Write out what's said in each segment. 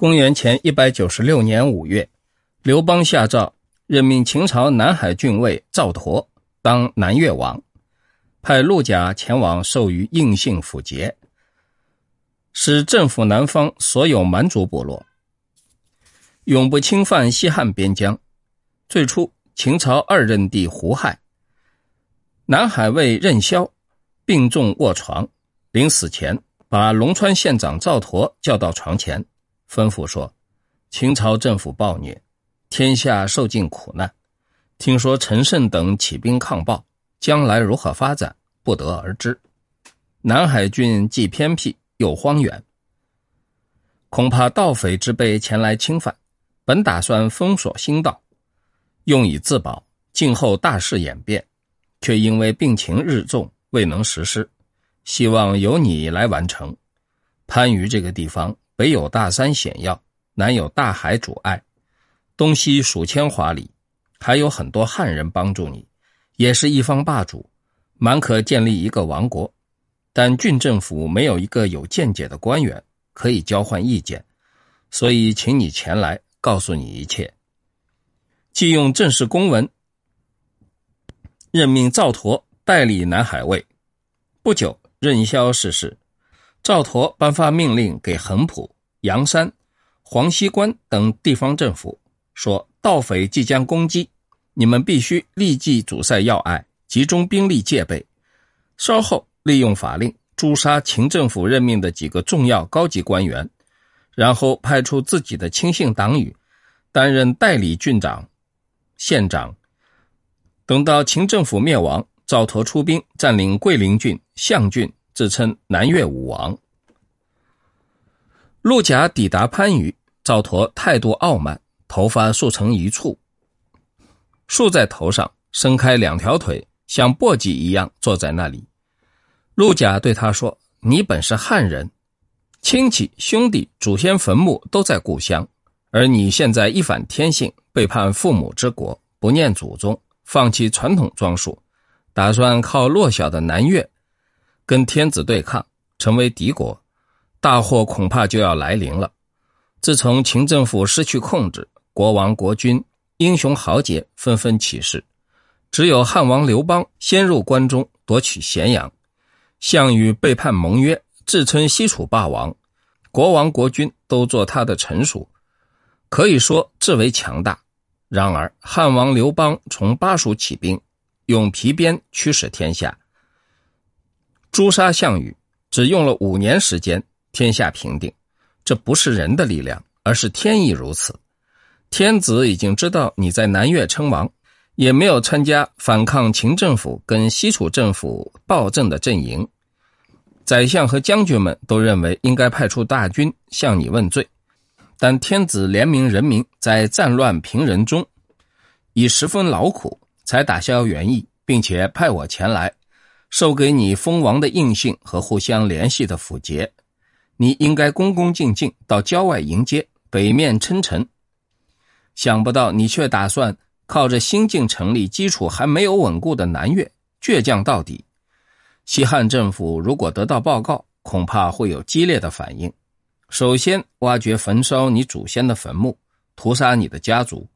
公元前一百九十六年五月，刘邦下诏任命秦朝南海郡尉赵佗当南越王，派陆贾前往授予应姓府节，使政府南方所有蛮族部落，永不侵犯西汉边疆。最初，秦朝二任帝胡亥、南海尉任嚣病重卧床，临死前把龙川县长赵佗叫到床前。吩咐说：“秦朝政府暴虐，天下受尽苦难。听说陈胜等起兵抗暴，将来如何发展，不得而知。南海郡既偏僻又荒远，恐怕盗匪之辈前来侵犯。本打算封锁新道，用以自保，静候大势演变，却因为病情日重，未能实施。希望由你来完成。番禺这个地方。”北有大山险要，南有大海阻碍，东西数千华里，还有很多汉人帮助你，也是一方霸主，满可建立一个王国。但郡政府没有一个有见解的官员可以交换意见，所以请你前来，告诉你一切。即用正式公文任命赵佗代理南海尉。不久，任嚣逝世。赵佗颁发命令给横浦、阳山、黄溪关等地方政府，说盗匪即将攻击，你们必须立即阻塞要隘，集中兵力戒备。稍后利用法令诛杀秦政府任命的几个重要高级官员，然后派出自己的亲信党羽担任代理郡长、县长。等到秦政府灭亡，赵佗出兵占领桂林郡、象郡。自称南越武王。陆贾抵达番禺，赵佗态度傲慢，头发竖成一簇，竖在头上，伸开两条腿，像簸箕一样坐在那里。陆贾对他说：“你本是汉人，亲戚兄弟祖先坟墓都在故乡，而你现在一反天性，背叛父母之国，不念祖宗，放弃传统装束，打算靠弱小的南越。”跟天子对抗，成为敌国，大祸恐怕就要来临了。自从秦政府失去控制，国王国君、英雄豪杰纷纷起事，只有汉王刘邦先入关中夺取咸阳，项羽背叛盟约，自称西楚霸王，国王国君都做他的臣属，可以说至为强大。然而汉王刘邦从巴蜀起兵，用皮鞭驱使天下。诛杀项羽只用了五年时间，天下平定。这不是人的力量，而是天意如此。天子已经知道你在南越称王，也没有参加反抗秦政府跟西楚政府暴政的阵营。宰相和将军们都认为应该派出大军向你问罪，但天子怜悯人民在战乱平人中已十分劳苦，才打消原意，并且派我前来。授给你封王的印信和互相联系的符节，你应该恭恭敬敬到郊外迎接，北面称臣。想不到你却打算靠着新晋成立、基础还没有稳固的南越倔强到底。西汉政府如果得到报告，恐怕会有激烈的反应。首先挖掘、焚烧你祖先的坟墓，屠杀你的家族，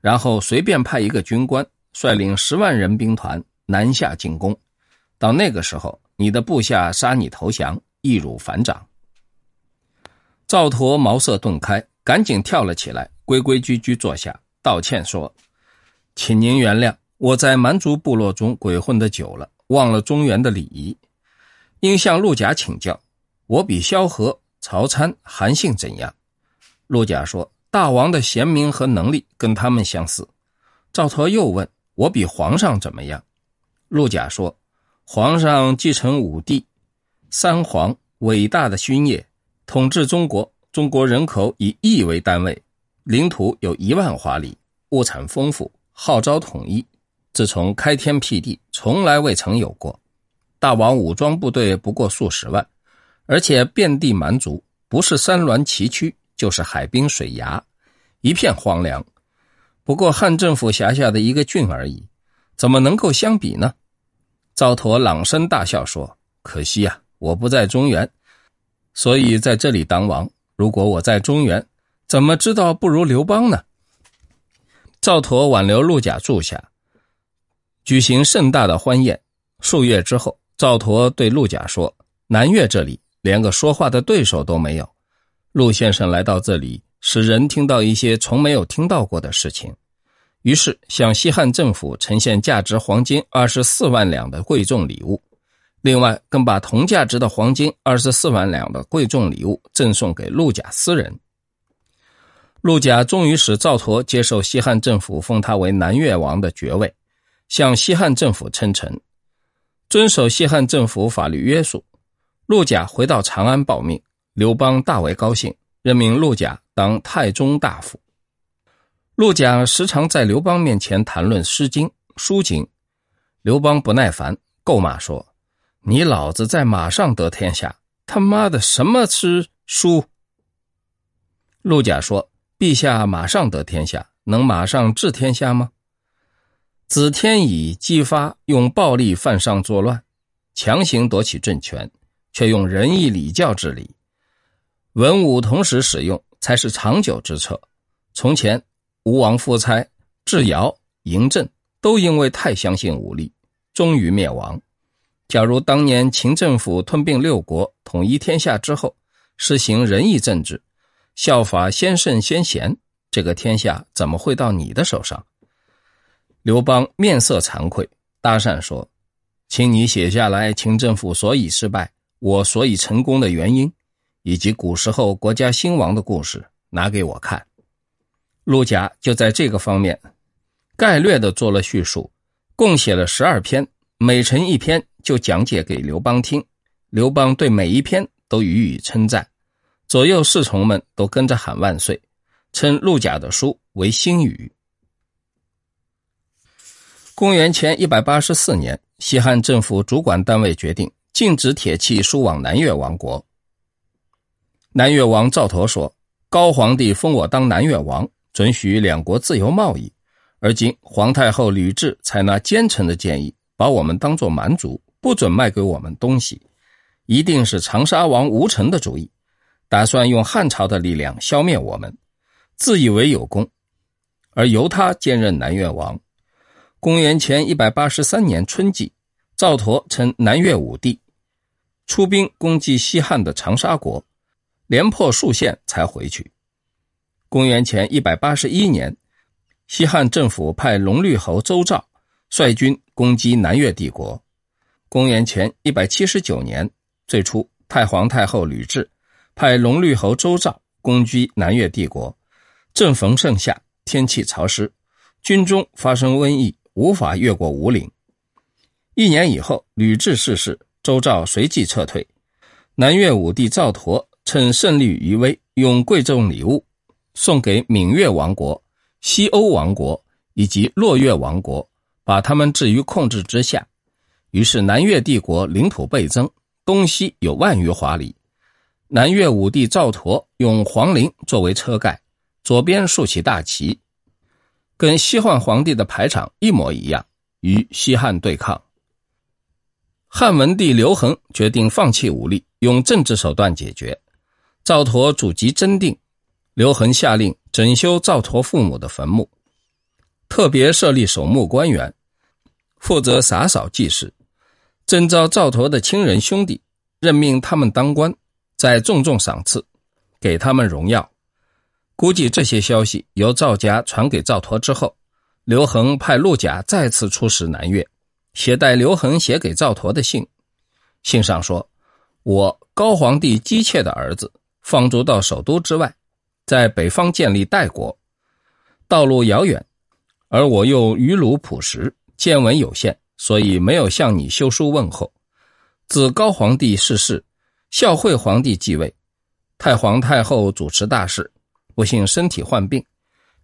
然后随便派一个军官率领十万人兵团南下进攻。到那个时候，你的部下杀你投降，易如反掌。赵佗茅塞顿开，赶紧跳了起来，规规矩矩坐下，道歉说：“请您原谅，我在蛮族部落中鬼混的久了，忘了中原的礼仪，应向陆贾请教。我比萧何、曹参、韩信怎样？”陆贾说：“大王的贤明和能力跟他们相似。”赵佗又问：“我比皇上怎么样？”陆贾说。皇上继承武帝、三皇伟大的勋业，统治中国。中国人口以亿为单位，领土有一万华里，物产丰富，号召统一。自从开天辟地，从来未曾有过。大王武装部队不过数十万，而且遍地蛮族，不是山峦崎岖，就是海滨水崖，一片荒凉。不过汉政府辖下的一个郡而已，怎么能够相比呢？赵佗朗声大笑说：“可惜啊，我不在中原，所以在这里当王。如果我在中原，怎么知道不如刘邦呢？赵佗挽留陆贾住下，举行盛大的欢宴。数月之后，赵佗对陆贾说：“南越这里连个说话的对手都没有。陆先生来到这里，使人听到一些从没有听到过的事情。”于是向西汉政府呈现价值黄金二十四万两的贵重礼物，另外更把同价值的黄金二十四万两的贵重礼物赠送给陆贾私人。陆贾终于使赵佗接受西汉政府封他为南越王的爵位，向西汉政府称臣，遵守西汉政府法律约束。陆贾回到长安报命，刘邦大为高兴，任命陆贾当太中大夫。陆贾时常在刘邦面前谈论《诗经》《书经》，刘邦不耐烦，够骂说：“你老子在马上得天下，他妈的什么诗书？”陆贾说。陛下马上得天下，能马上治天下吗？子天乙姬发，用暴力犯上作乱，强行夺取政权，却用仁义礼教治理，文武同时使用，才是长久之策。从前吴王夫差、智尧、嬴政都因为太相信武力，终于灭亡。假如当年秦政府吞并六国，统一天下之后，实行仁义政治。效法先圣先贤，这个天下怎么会到你的手上？刘邦面色惭愧，搭讪说：“请你写下来秦政府所以失败，我所以成功的原因，以及古时候国家兴亡的故事，拿给我看。”陆贾就在这个方面概略的做了叙述，共写了十二篇，每成一篇就讲解给刘邦听。刘邦对每一篇都予以称赞。左右侍从们都跟着喊万岁，称陆贾的书为新语。公元前一百八十四年，西汉政府主管单位决定禁止铁器输往南越王国。南越王赵佗说：“高皇帝封我当南越王，准许两国自由贸易，而今皇太后吕雉采纳奸臣的建议，把我们当作蛮族，不准卖给我们东西，一定是长沙王吴成的主意。”打算用汉朝的力量消灭我们，自以为有功，而由他兼任南越王。公元前一百八十三年春季，赵佗称南越武帝，出兵攻击西汉的长沙国，连破数县才回去。公元前一百八十一年，西汉政府派龙绿侯周昭率军攻击南越帝国。公元前一百七十九年，最初太皇太后吕雉。派龙绿侯周昭攻击南越帝国，正逢盛夏，天气潮湿，军中发生瘟疫，无法越过五岭。一年以后，吕雉逝世，周昭随即撤退。南越武帝赵佗趁胜利余威，用贵重礼物送给闽越王国、西欧王国以及洛越王国，把他们置于控制之下。于是南越帝国领土倍增，东西有万余华里。南越武帝赵佗用黄陵作为车盖，左边竖起大旗，跟西汉皇帝的排场一模一样，与西汉对抗。汉文帝刘恒决定放弃武力，用政治手段解决。赵佗祖籍真定，刘恒下令整修赵佗父母的坟墓，特别设立守墓官员，负责洒扫祭祀，征召赵佗的亲人兄弟，任命他们当官。再重重赏赐，给他们荣耀。估计这些消息由赵家传给赵佗之后，刘恒派陆贾再次出使南越，携带刘恒写给赵佗的信。信上说：“我高皇帝姬妾的儿子放逐到首都之外，在北方建立代国，道路遥远，而我又愚鲁朴实，见闻有限，所以没有向你修书问候。自高皇帝逝世。”孝惠皇帝继位，太皇太后主持大事，不幸身体患病。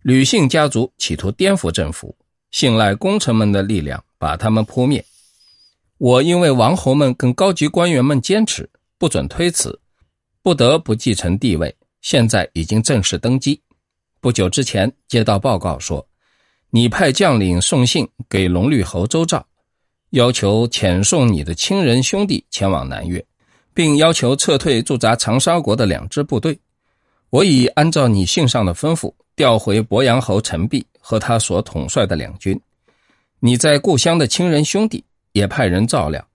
吕姓家族企图颠覆政府，信赖功臣们的力量把他们扑灭。我因为王侯们跟高级官员们坚持不准推辞，不得不继承帝位。现在已经正式登基。不久之前接到报告说，你派将领送信给龙绿侯周昭，要求遣送你的亲人兄弟前往南越。并要求撤退驻扎长沙国的两支部队。我已按照你信上的吩咐，调回鄱阳侯陈璧和他所统帅的两军。你在故乡的亲人兄弟也派人照料，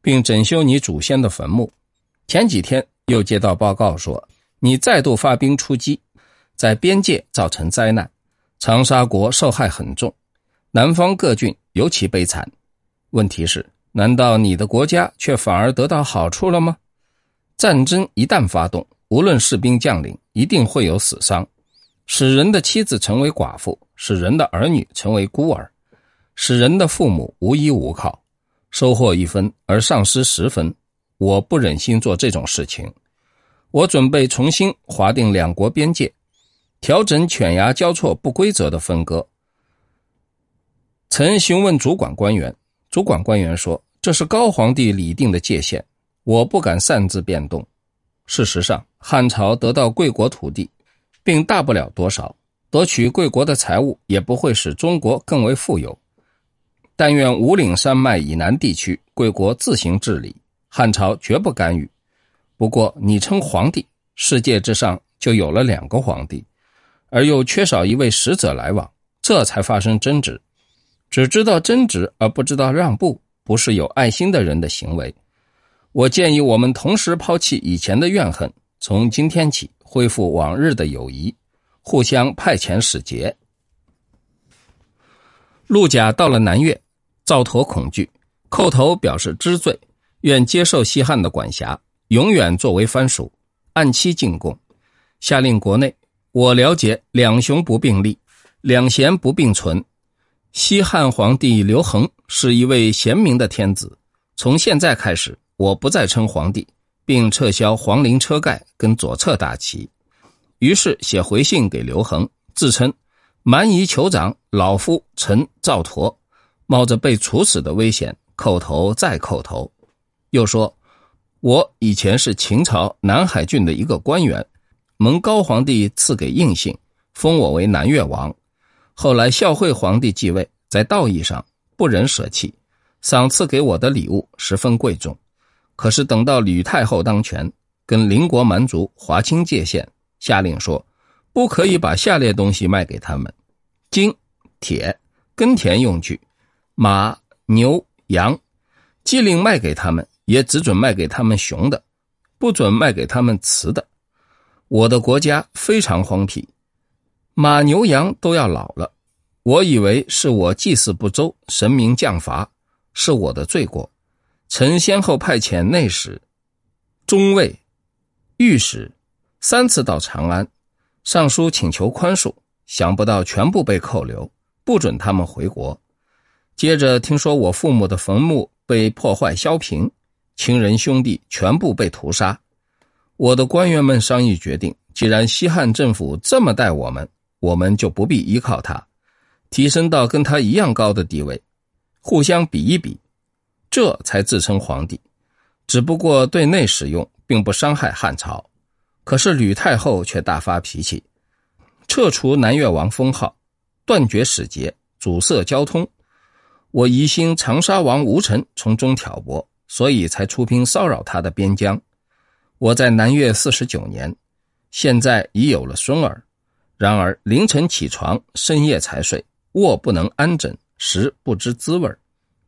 并整修你祖先的坟墓。前几天又接到报告说，你再度发兵出击，在边界造成灾难，长沙国受害很重，南方各郡尤其悲惨。问题是，难道你的国家却反而得到好处了吗？战争一旦发动，无论士兵将领，一定会有死伤，使人的妻子成为寡妇，使人的儿女成为孤儿，使人的父母无依无靠，收获一分而丧失十分。我不忍心做这种事情，我准备重新划定两国边界，调整犬牙交错不规则的分割。曾询问主管官员，主管官员说这是高皇帝拟定的界限，我不敢擅自变动。事实上，汉朝得到贵国土地，并大不了多少；夺取贵国的财物，也不会使中国更为富有。但愿五岭山脉以南地区，贵国自行治理，汉朝绝不干预。不过，你称皇帝，世界之上就有了两个皇帝，而又缺少一位使者来往，这才发生争执。只知道争执而不知道让步，不是有爱心的人的行为。我建议我们同时抛弃以前的怨恨，从今天起恢复往日的友谊，互相派遣使节。陆贾到了南越，赵佗恐惧，叩头表示知罪，愿接受西汉的管辖，永远作为藩属，按期进贡。下令国内，我了解两雄不并立，两贤不并存。西汉皇帝刘恒是一位贤明的天子，从现在开始。我不再称皇帝，并撤销皇陵车盖跟左侧大旗，于是写回信给刘恒，自称蛮夷酋长老夫臣赵佗，冒着被处死的危险叩头再叩头，又说，我以前是秦朝南海郡的一个官员，蒙高皇帝赐给印信，封我为南越王，后来孝惠皇帝继位，在道义上不忍舍弃，赏赐给我的礼物十分贵重。可是等到吕太后当权，跟邻国蛮族划清界限，下令说，不可以把下列东西卖给他们：金、铁、耕田用具、马、牛、羊。既令卖给他们，也只准卖给他们雄的，不准卖给他们雌的。我的国家非常荒僻，马牛羊都要老了。我以为是我祭祀不周，神明降罚，是我的罪过。曾先后派遣内史、中尉、御史三次到长安，上书请求宽恕，想不到全部被扣留，不准他们回国。接着听说我父母的坟墓被破坏削平，亲人兄弟全部被屠杀。我的官员们商议决定，既然西汉政府这么待我们，我们就不必依靠他，提升到跟他一样高的地位，互相比一比。这才自称皇帝，只不过对内使用，并不伤害汉朝。可是吕太后却大发脾气，撤除南越王封号，断绝使节，阻塞交通。我疑心长沙王吴臣从中挑拨，所以才出兵骚扰他的边疆。我在南越四十九年，现在已有了孙儿，然而凌晨起床，深夜才睡，卧不能安枕，食不知滋味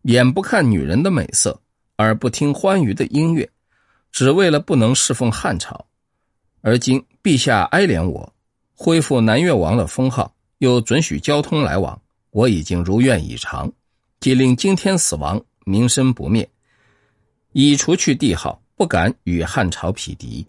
眼不看女人的美色，耳不听欢愉的音乐，只为了不能侍奉汉朝。而今陛下哀怜我，恢复南越王的封号，又准许交通来往，我已经如愿以偿。即令今天死亡，名声不灭，以除去帝号，不敢与汉朝匹敌。